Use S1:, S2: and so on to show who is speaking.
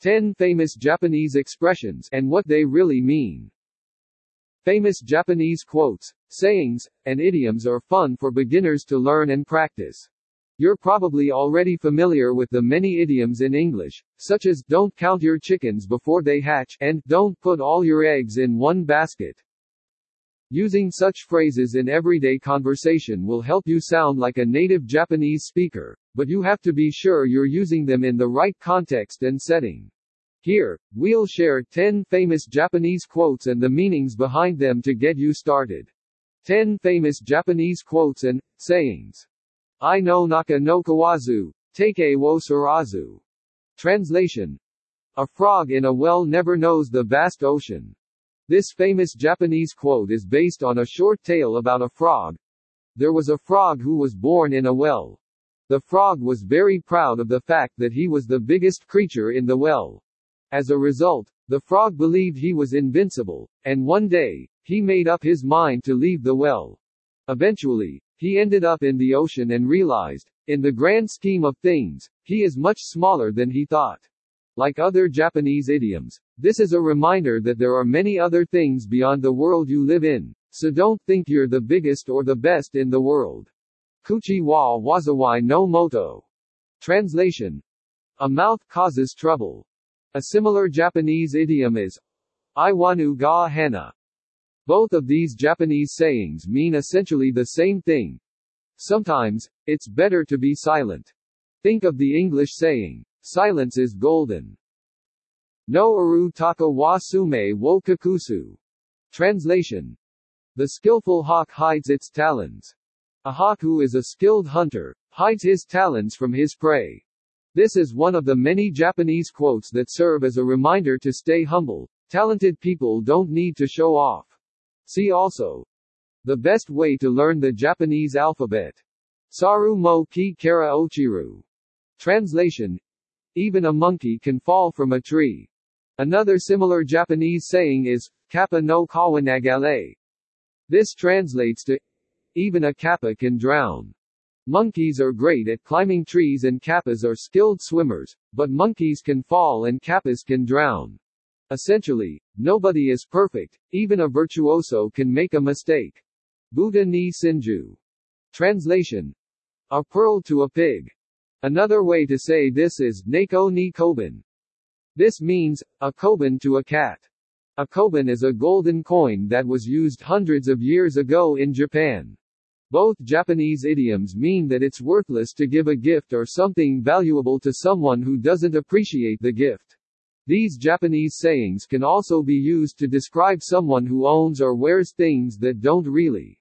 S1: 10 famous Japanese expressions and what they really mean. Famous Japanese quotes, sayings, and idioms are fun for beginners to learn and practice. You're probably already familiar with the many idioms in English, such as don't count your chickens before they hatch and don't put all your eggs in one basket. Using such phrases in everyday conversation will help you sound like a native Japanese speaker, but you have to be sure you're using them in the right context and setting. Here, we'll share 10 famous Japanese quotes and the meanings behind them to get you started. 10 famous Japanese quotes and sayings. I no naka no kawazu, taikai wo shirazu. Translation. A frog in a well never knows the vast ocean. This famous Japanese quote is based on a short tale about a frog. There was a frog who was born in a well. The frog was very proud of the fact that he was the biggest creature in the well. As a result, the frog believed he was invincible, and one day, he made up his mind to leave the well. Eventually, he ended up in the ocean and realized, in the grand scheme of things, he is much smaller than he thought. Like other Japanese idioms, this is a reminder that there are many other things beyond the world you live in, so don't think you're the biggest or the best in the world. Kuchi wa wazawai no moto. Translation. A mouth causes trouble. A similar Japanese idiom is Iwanu ga hana. Both of these Japanese sayings mean essentially the same thing. Sometimes, it's better to be silent. Think of the English saying, Silence is golden. No aru taka wa tsume wo kakusu. Translation. The skillful hawk hides its talons. A hawk is a skilled hunter, hides his talons from his prey. This is one of the many Japanese quotes that serve as a reminder to stay humble. Talented people don't need to show off. See also. The best way to learn the Japanese alphabet. Saru mo ki kara ochiru. Translation even a monkey can fall from a tree. Another similar Japanese saying is, kappa no kawanagare. This translates to, even a kappa can drown. Monkeys are great at climbing trees and kappas are skilled swimmers, but monkeys can fall and kappas can drown. Essentially, nobody is perfect, even a virtuoso can make a mistake. Buta ni Shinju. Translation. A pearl to a pig. Another way to say this is Neko ni Koban. This means, a koban to a cat. A koban is a golden coin that was used hundreds of years ago in Japan. Both Japanese idioms mean that it's worthless to give a gift or something valuable to someone who doesn't appreciate the gift. These Japanese sayings can also be used to describe someone who owns or wears things that don't really